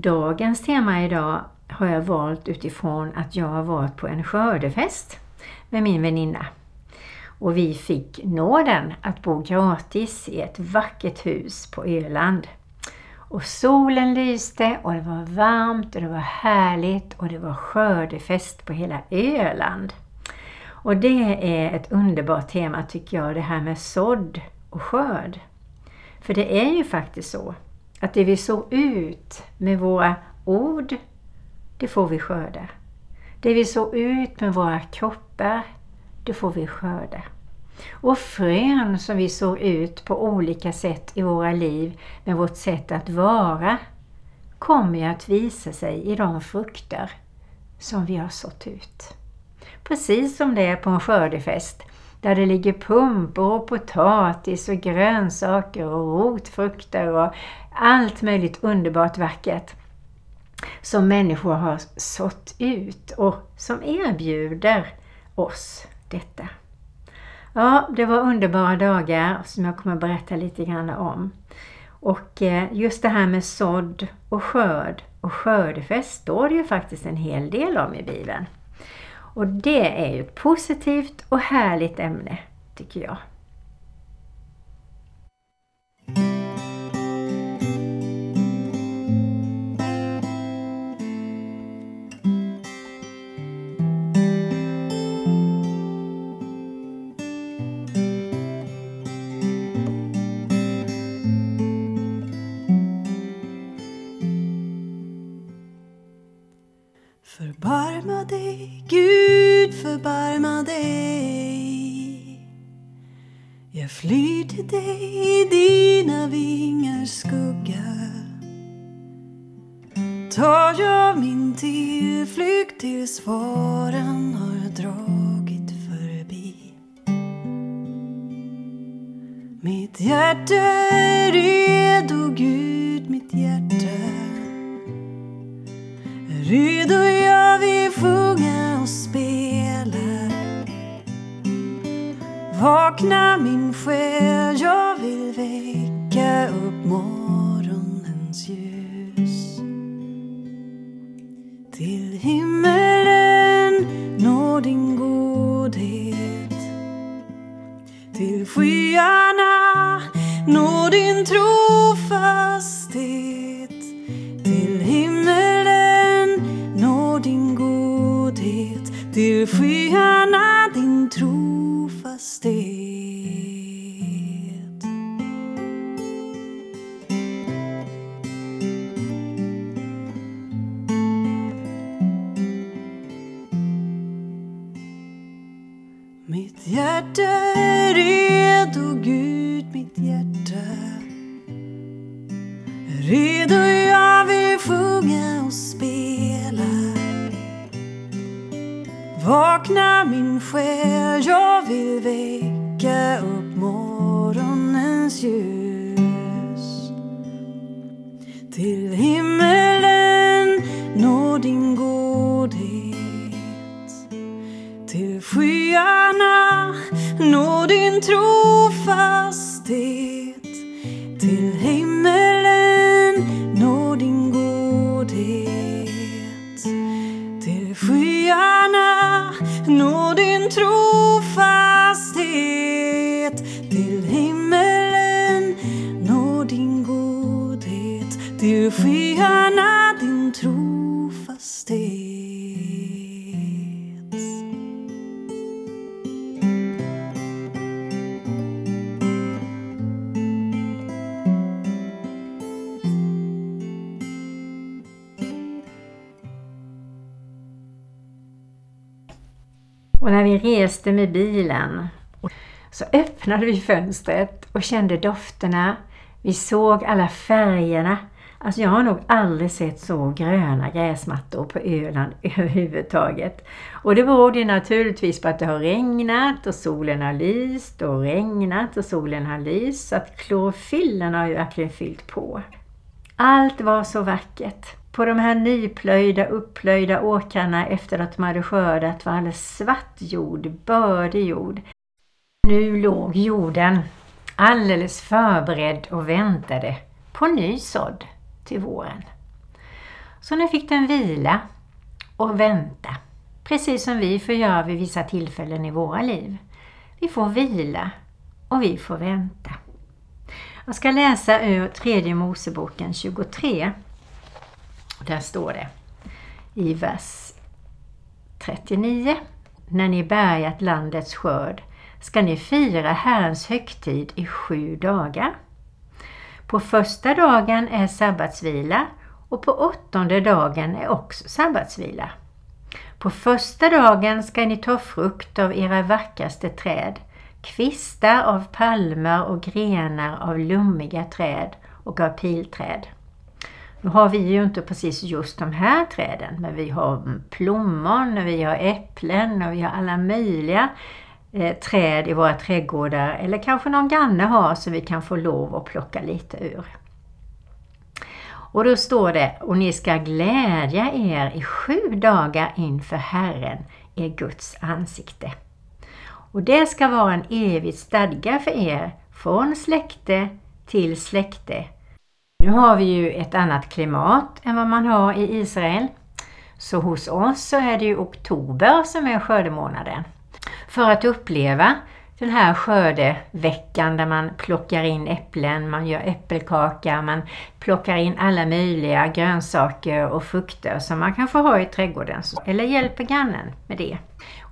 dagens tema idag har jag valt utifrån att jag har varit på en skördefest med min väninna. Och vi fick nåden att bo gratis i ett vackert hus på Öland. Och solen lyste och det var varmt och det var härligt och det var skördefest på hela Öland. Och det är ett underbart tema tycker jag, det här med sådd och skörd. För det är ju faktiskt så att det vi sår ut med våra ord, det får vi skörda. Det vi sår ut med våra kroppar, det får vi skörda. Och frön som vi sår ut på olika sätt i våra liv med vårt sätt att vara kommer att visa sig i de frukter som vi har sått ut. Precis som det är på en skördefest där det ligger pumpor och potatis och grönsaker och rotfrukter och allt möjligt underbart vackert som människor har sått ut och som erbjuder oss detta. Ja, det var underbara dagar som jag kommer att berätta lite grann om. Och eh, just det här med sådd och skörd och skördefest står det ju faktiskt en hel del om i Bibeln. Och det är ju ett positivt och härligt ämne, tycker jag. Tills faran har dragit förbi. Mitt hjärta är redo, Gud, mitt hjärta är redo, jag vill sjunga och spela. Vakna min själ, morgonens ljus. Till din trofasthet. Och när vi reste med bilen så öppnade vi fönstret och kände dofterna. Vi såg alla färgerna. Alltså jag har nog aldrig sett så gröna gräsmattor på Öland överhuvudtaget. Och det beror ju naturligtvis på att det har regnat och solen har lyst och regnat och solen har lyst. Så att klorofyllen har ju verkligen fyllt på. Allt var så vackert. På de här nyplöjda, upplöjda åkrarna efter att de hade skördat var alldeles svart jord, bördig jord. Nu låg jorden alldeles förberedd och väntade på ny sådd till våren. Så nu fick den vila och vänta. Precis som vi får göra vid vissa tillfällen i våra liv. Vi får vila och vi får vänta. Jag ska läsa ur tredje Moseboken 23. Där står det i vers 39. När ni bärgat landets skörd ska ni fira Herrens högtid i sju dagar. På första dagen är sabbatsvila och på åttonde dagen är också sabbatsvila. På första dagen ska ni ta frukt av era vackraste träd, kvistar av palmer och grenar av lummiga träd och av pilträd. Nu har vi ju inte precis just de här träden, men vi har plommon, vi har äpplen och vi har alla möjliga eh, träd i våra trädgårdar. Eller kanske någon granne har så vi kan få lov att plocka lite ur. Och då står det, och ni ska glädja er i sju dagar inför Herren, er Guds ansikte. Och det ska vara en evig stadga för er, från släkte till släkte. Nu har vi ju ett annat klimat än vad man har i Israel. Så hos oss så är det ju oktober som är skördemånaden. För att uppleva den här skördeveckan där man plockar in äpplen, man gör äppelkaka, man plockar in alla möjliga grönsaker och frukter som man kan få ha i trädgården eller hjälper grannen med det.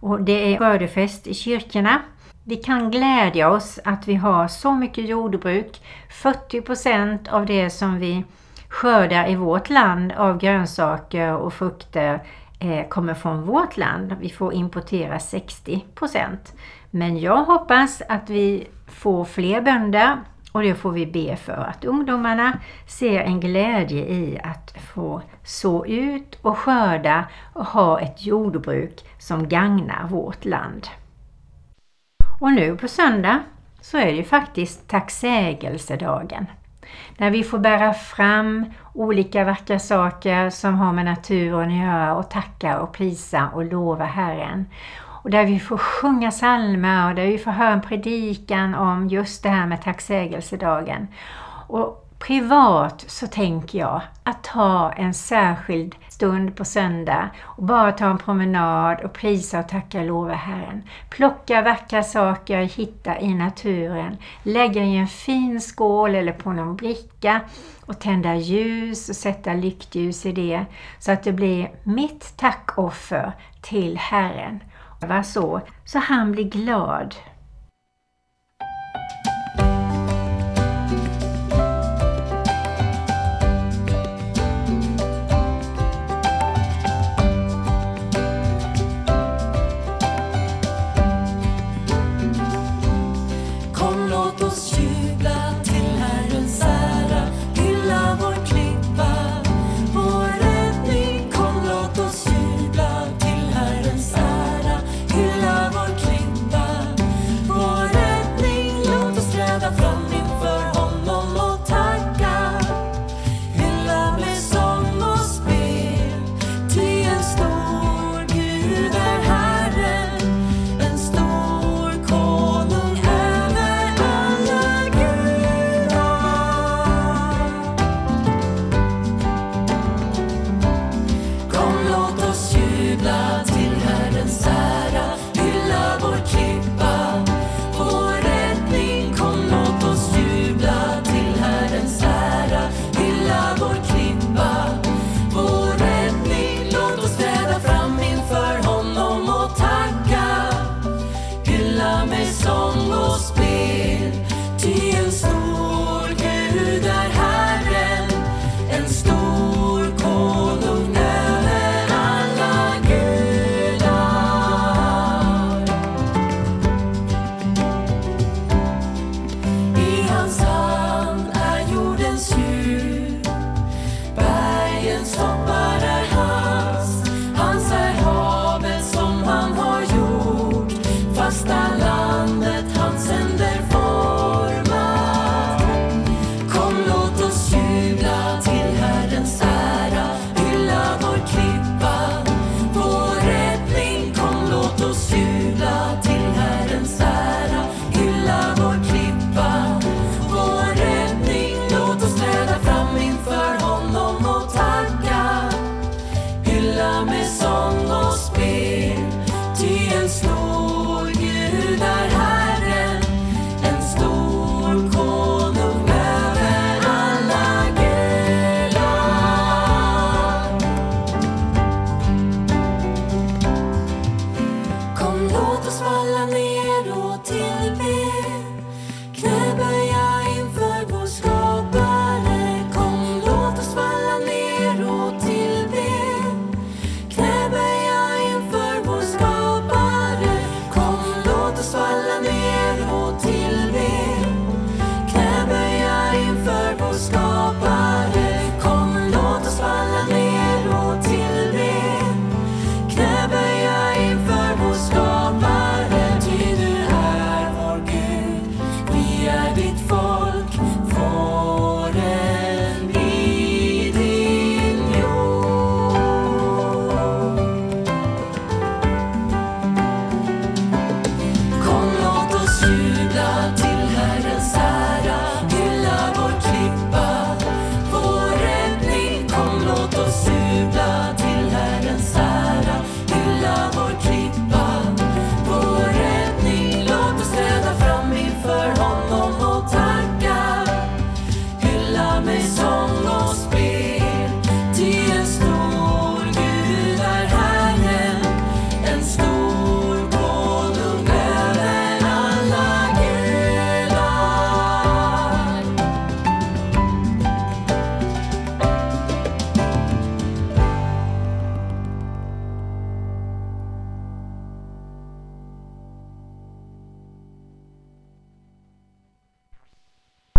Och det är skördefest i kyrkorna. Vi kan glädja oss att vi har så mycket jordbruk. 40% av det som vi skördar i vårt land av grönsaker och frukter Eh, kommer från vårt land. Vi får importera 60% Men jag hoppas att vi får fler bönder och det får vi be för att ungdomarna ser en glädje i att få så ut och skörda och ha ett jordbruk som gagnar vårt land. Och nu på söndag så är det ju faktiskt tacksägelsedagen. När vi får bära fram olika vackra saker som har med naturen att göra och tacka och prisa och lova Herren. Och där vi får sjunga psalmer och där vi får höra en predikan om just det här med tacksägelsedagen. Och Privat så tänker jag att ta en särskild stund på söndag och bara ta en promenad och prisa och tacka och lova Herren. Plocka vackra saker, hitta i naturen, lägga i en fin skål eller på någon bricka och tända ljus och sätta lyktljus i det så att det blir mitt tackoffer till Herren. Var så, så han blir glad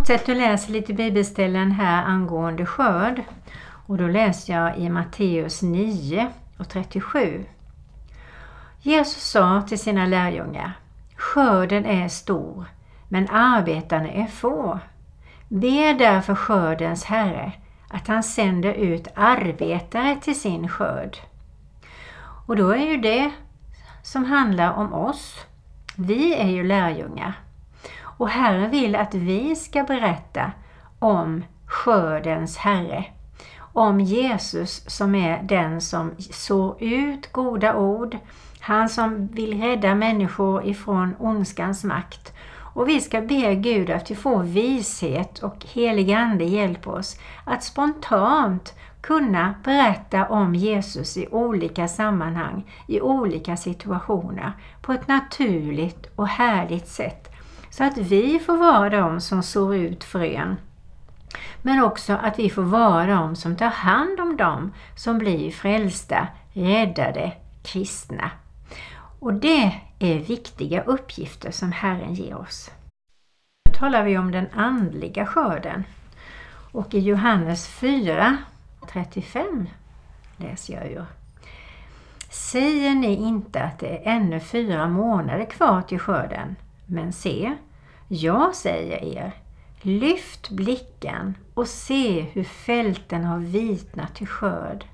fortsätter och läser lite bibelställen här angående skörd. Och då läser jag i Matteus 9 och 37. Jesus sa till sina lärjungar Skörden är stor, men arbetarna är få. Be därför skördens Herre att han sänder ut arbetare till sin skörd. Och då är ju det som handlar om oss. Vi är ju lärjungar. Och Herren vill att vi ska berätta om skördens Herre. Om Jesus som är den som sår ut goda ord. Han som vill rädda människor ifrån ondskans makt. Och vi ska be Gud att vi får vishet och helig Ande hjälper oss att spontant kunna berätta om Jesus i olika sammanhang, i olika situationer på ett naturligt och härligt sätt. Så att vi får vara de som sår ut frön. Men också att vi får vara de som tar hand om dem som blir frälsta, räddade, kristna. Och det är viktiga uppgifter som Herren ger oss. Nu talar vi om den andliga skörden. Och i Johannes 4, 35 läser jag ur. Säger ni inte att det är ännu fyra månader kvar till skörden? Men se, jag säger er, lyft blicken och se hur fälten har vitnat till skörd.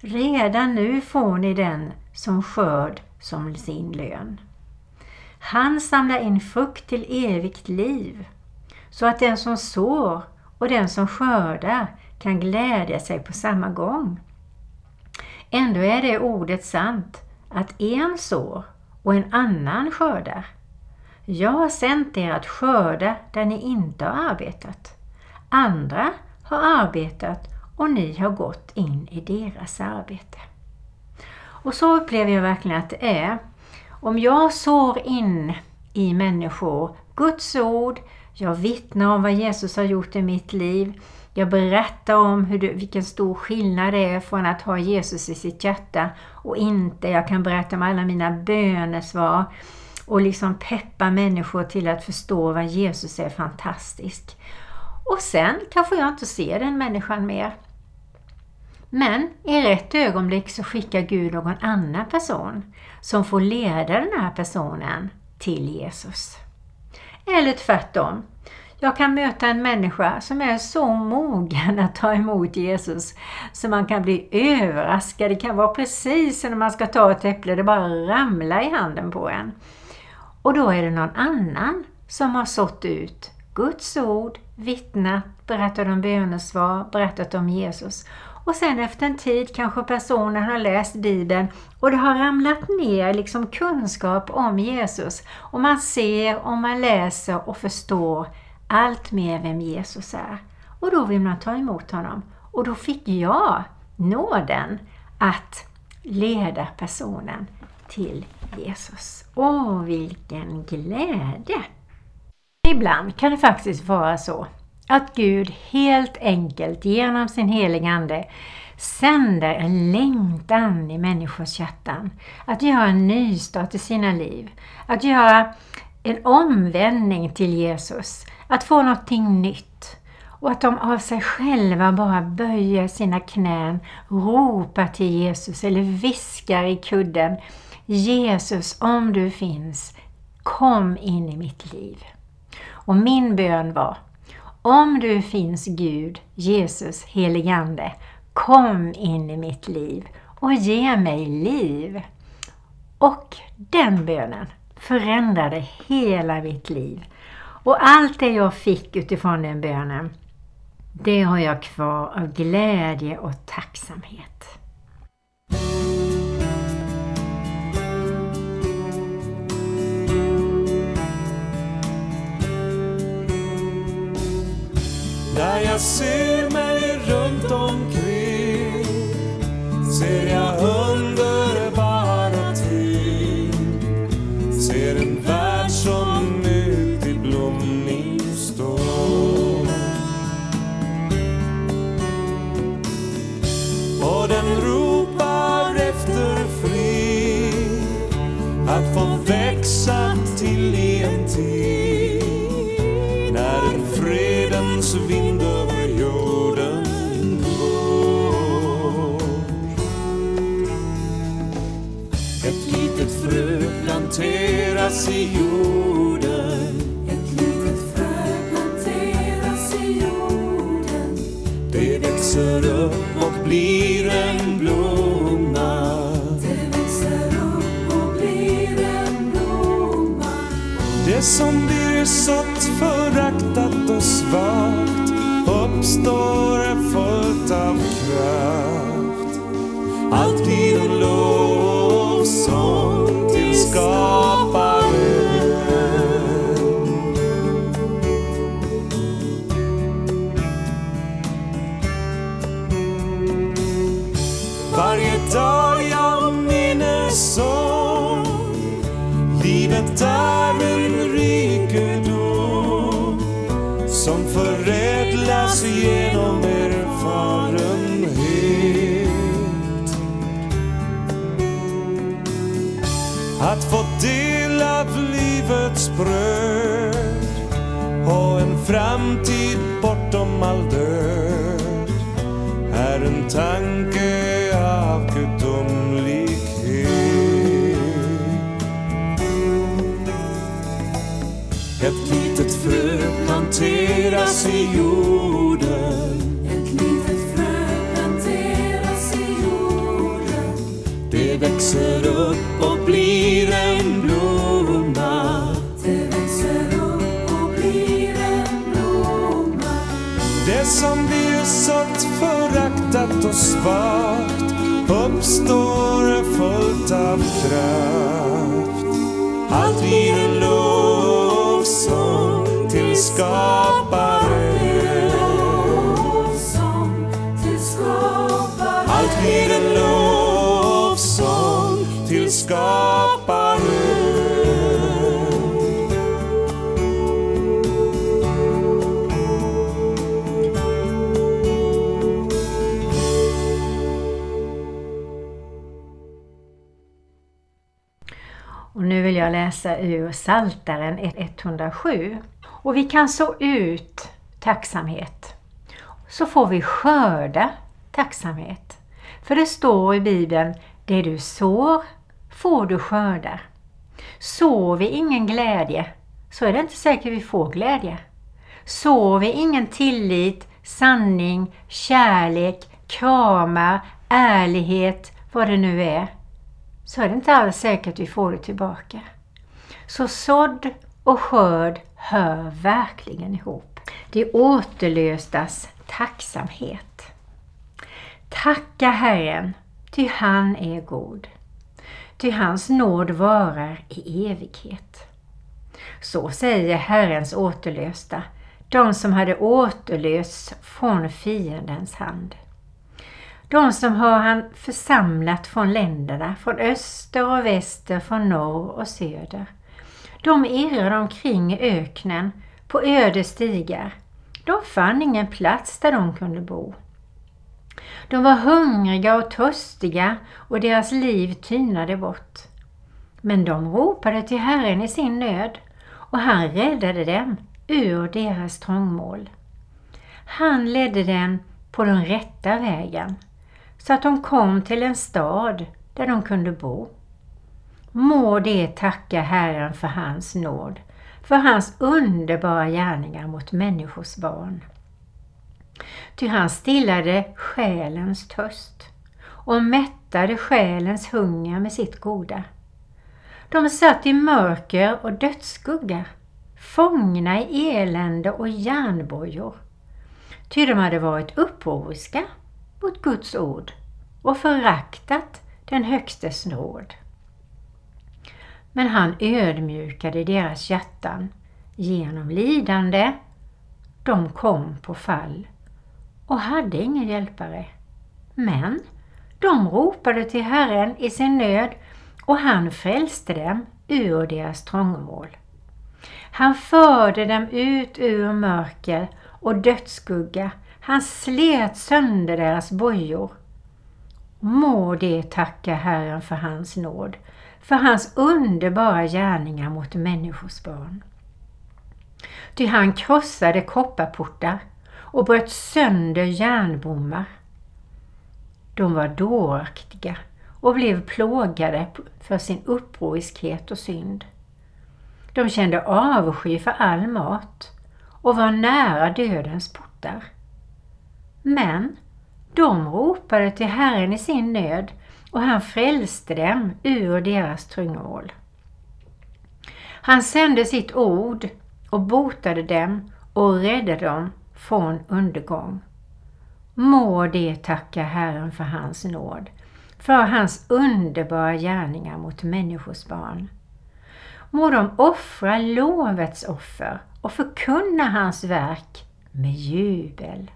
Redan nu får ni den som skörd som sin lön. Han samlar in frukt till evigt liv, så att den som sår och den som skördar kan glädja sig på samma gång. Ändå är det ordet sant, att en sår och en annan skördar. Jag har sänt er att skörda där ni inte har arbetat. Andra har arbetat och ni har gått in i deras arbete. Och så upplever jag verkligen att det är. Om jag sår in i människor Guds ord, jag vittnar om vad Jesus har gjort i mitt liv, jag berättar om hur det, vilken stor skillnad det är från att ha Jesus i sitt hjärta och inte. Jag kan berätta om alla mina bönesvar och liksom peppa människor till att förstå vad Jesus är fantastisk. Och sen kanske jag inte ser den människan mer. Men i rätt ögonblick så skickar Gud någon annan person som får leda den här personen till Jesus. Eller tvärtom. Jag kan möta en människa som är så mogen att ta emot Jesus så man kan bli överraskad. Det kan vara precis som när man ska ta ett äpple, det bara ramlar i handen på en. Och då är det någon annan som har sått ut Guds ord, vittnat, berättat om bönesvar, berättat om Jesus. Och sen efter en tid kanske personen har läst Bibeln och det har ramlat ner liksom kunskap om Jesus. Och man ser och man läser och förstår allt mer vem Jesus är. Och då vill man ta emot honom. Och då fick jag nåden att leda personen till Jesus. Åh, vilken glädje! Ibland kan det faktiskt vara så att Gud helt enkelt genom sin heliga Ande sänder en längtan i människors hjärtan. Att göra en nystart i sina liv. Att göra en omvändning till Jesus. Att få någonting nytt. Och att de av sig själva bara böjer sina knän, ropar till Jesus eller viskar i kudden. Jesus, om du finns, kom in i mitt liv. Och min bön var om du finns Gud, Jesus, heligande, kom in i mitt liv och ge mig liv. Och den bönen förändrade hela mitt liv. Och allt det jag fick utifrån den bönen, det har jag kvar av glädje och tacksamhet. Där jag ser mig runt omkring ser jag kraft. Allt bröd och en framtid bortom all död. Är en tanke av gudomlighet. Ett litet frö planteras i jorden. Växer upp och blir en blomma som blir satt föraktat och svagt uppstår är fullt av kraft. Allt blir en. Lovsång till skaparen. Allt blir en lovsång till skaparen. Jag läsa ur Saltaren 107. Och vi kan så ut tacksamhet. Så får vi skörda tacksamhet. För det står i Bibeln, det du sår får du skörda. Sår vi ingen glädje så är det inte säkert vi får glädje. Sår vi ingen tillit, sanning, kärlek, kramar, ärlighet, vad det nu är, så är det inte alls säkert vi får det tillbaka. Så sådd och skörd hör verkligen ihop. Det återlöstas tacksamhet. Tacka Herren, ty han är god. Ty hans nåd varar i evighet. Så säger Herrens återlösta, de som hade återlösts från fiendens hand. De som har han församlat från länderna, från öster och väster, från norr och söder. De irrade omkring i öknen på öde stigar. De fann ingen plats där de kunde bo. De var hungriga och törstiga och deras liv tynade bort. Men de ropade till Herren i sin nöd och han räddade dem ur deras trångmål. Han ledde dem på den rätta vägen så att de kom till en stad där de kunde bo. Må de tacka Herren för hans nåd, för hans underbara gärningar mot människors barn. Ty han stillade själens törst och mättade själens hunger med sitt goda. De satt i mörker och dödsskugga, fångna i elände och järnbojor. Ty de hade varit upproriska mot Guds ord och föraktat den Högstes nåd. Men han ödmjukade deras hjärtan genom lidande. De kom på fall och hade ingen hjälpare. Men de ropade till Herren i sin nöd och han frälste dem ur deras trångmål. Han förde dem ut ur mörker och dödsskugga. Han slet sönder deras bojor. Må det tacka Herren för hans nåd, för hans underbara gärningar mot människors barn. Ty han krossade kopparportar och bröt sönder järnbommar. De var dåraktiga och blev plågade för sin upproriskhet och synd. De kände avsky för all mat och var nära dödens portar. Men de ropade till Herren i sin nöd och han frälste dem ur deras tryngmål. Han sände sitt ord och botade dem och räddade dem från undergång. Må de tacka Herren för hans nåd, för hans underbara gärningar mot människors barn. Må de offra lovets offer och förkunna hans verk med jubel.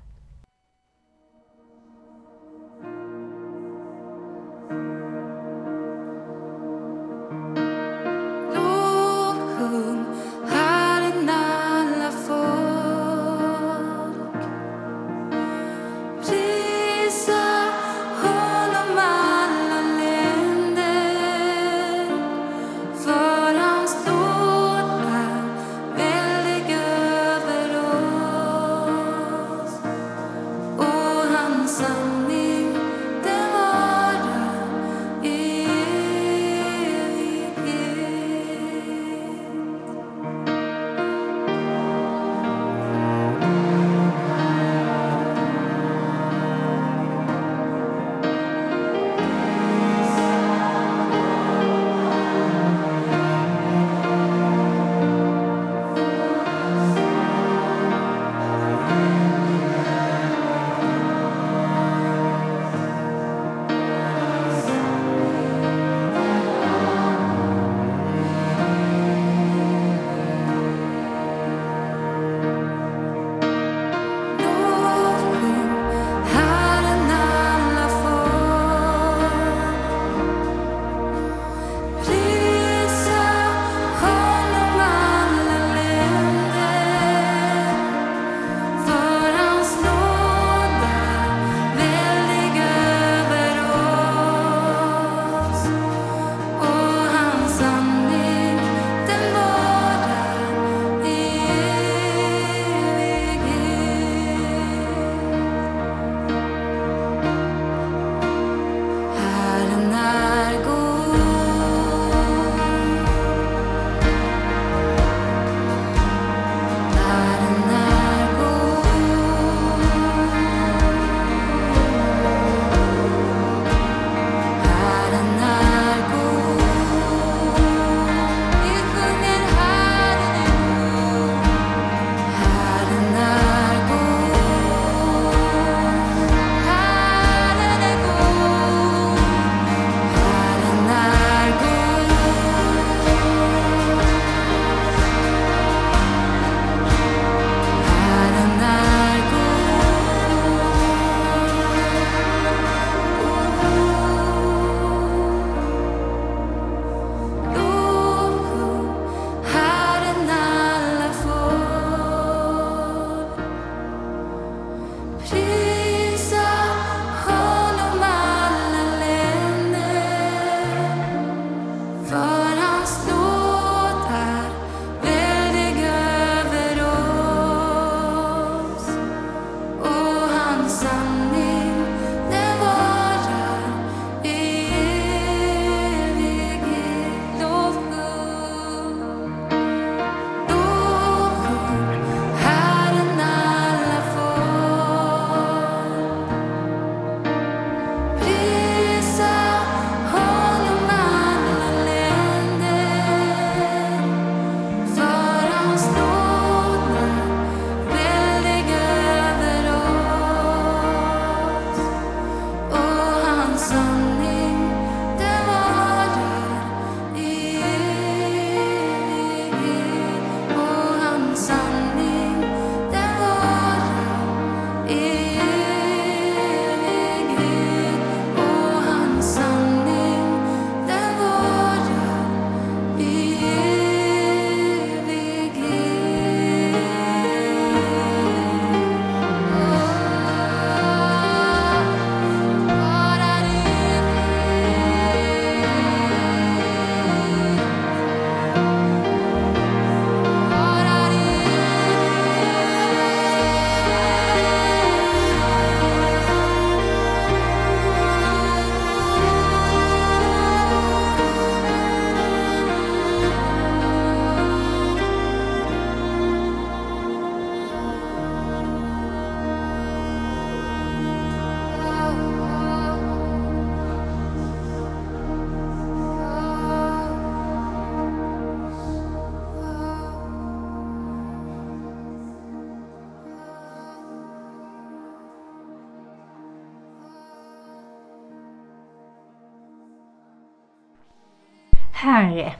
Herre,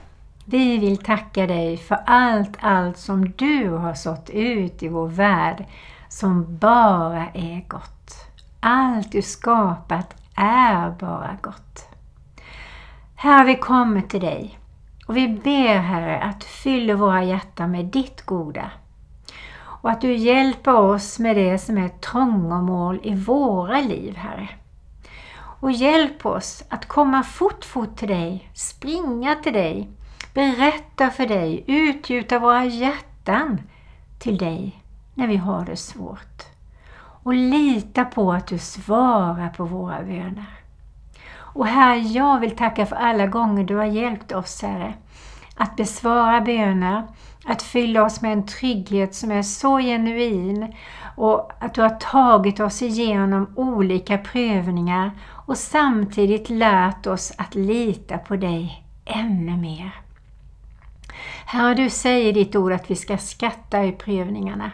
vi vill tacka dig för allt, allt som du har sått ut i vår värld som bara är gott. Allt du skapat är bara gott. Här vi kommer till dig och vi ber Herre att du fyller våra hjärtan med ditt goda och att du hjälper oss med det som är trångomål i våra liv, Herre. Och hjälp oss att komma fort, fort till dig, springa till dig, berätta för dig, utgjuta våra hjärtan till dig när vi har det svårt. Och lita på att du svarar på våra böner. Och Herre, jag vill tacka för alla gånger du har hjälpt oss, Herre, att besvara böner, att fylla oss med en trygghet som är så genuin och att du har tagit oss igenom olika prövningar och samtidigt lärt oss att lita på dig ännu mer. Herre, du säger i ditt ord att vi ska skatta i prövningarna.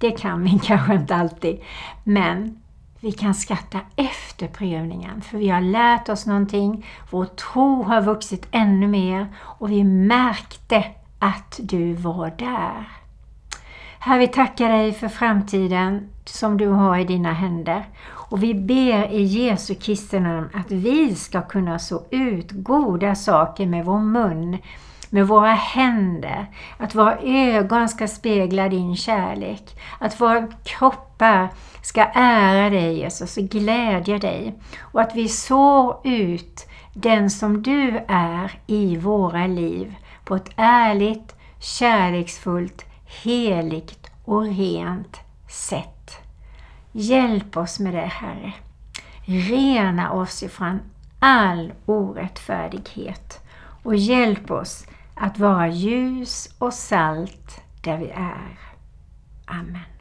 Det kan vi kanske inte alltid, men vi kan skatta efter prövningen för vi har lärt oss någonting, vår tro har vuxit ännu mer och vi märkte att du var där. Herre, vi tackar dig för framtiden som du har i dina händer. Och vi ber i Jesu Kristi namn att vi ska kunna så ut goda saker med vår mun, med våra händer, att våra ögon ska spegla din kärlek, att våra kroppar ska ära dig Jesus och glädja dig och att vi sår ut den som du är i våra liv på ett ärligt, kärleksfullt, heligt och rent sätt. Hjälp oss med det Herre. Rena oss ifrån all orättfärdighet och hjälp oss att vara ljus och salt där vi är. Amen.